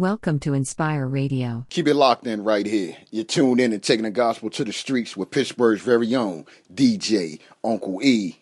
Welcome to Inspire Radio. Keep it locked in right here. You're tuned in and taking the gospel to the streets with Pittsburgh's very own DJ Uncle E.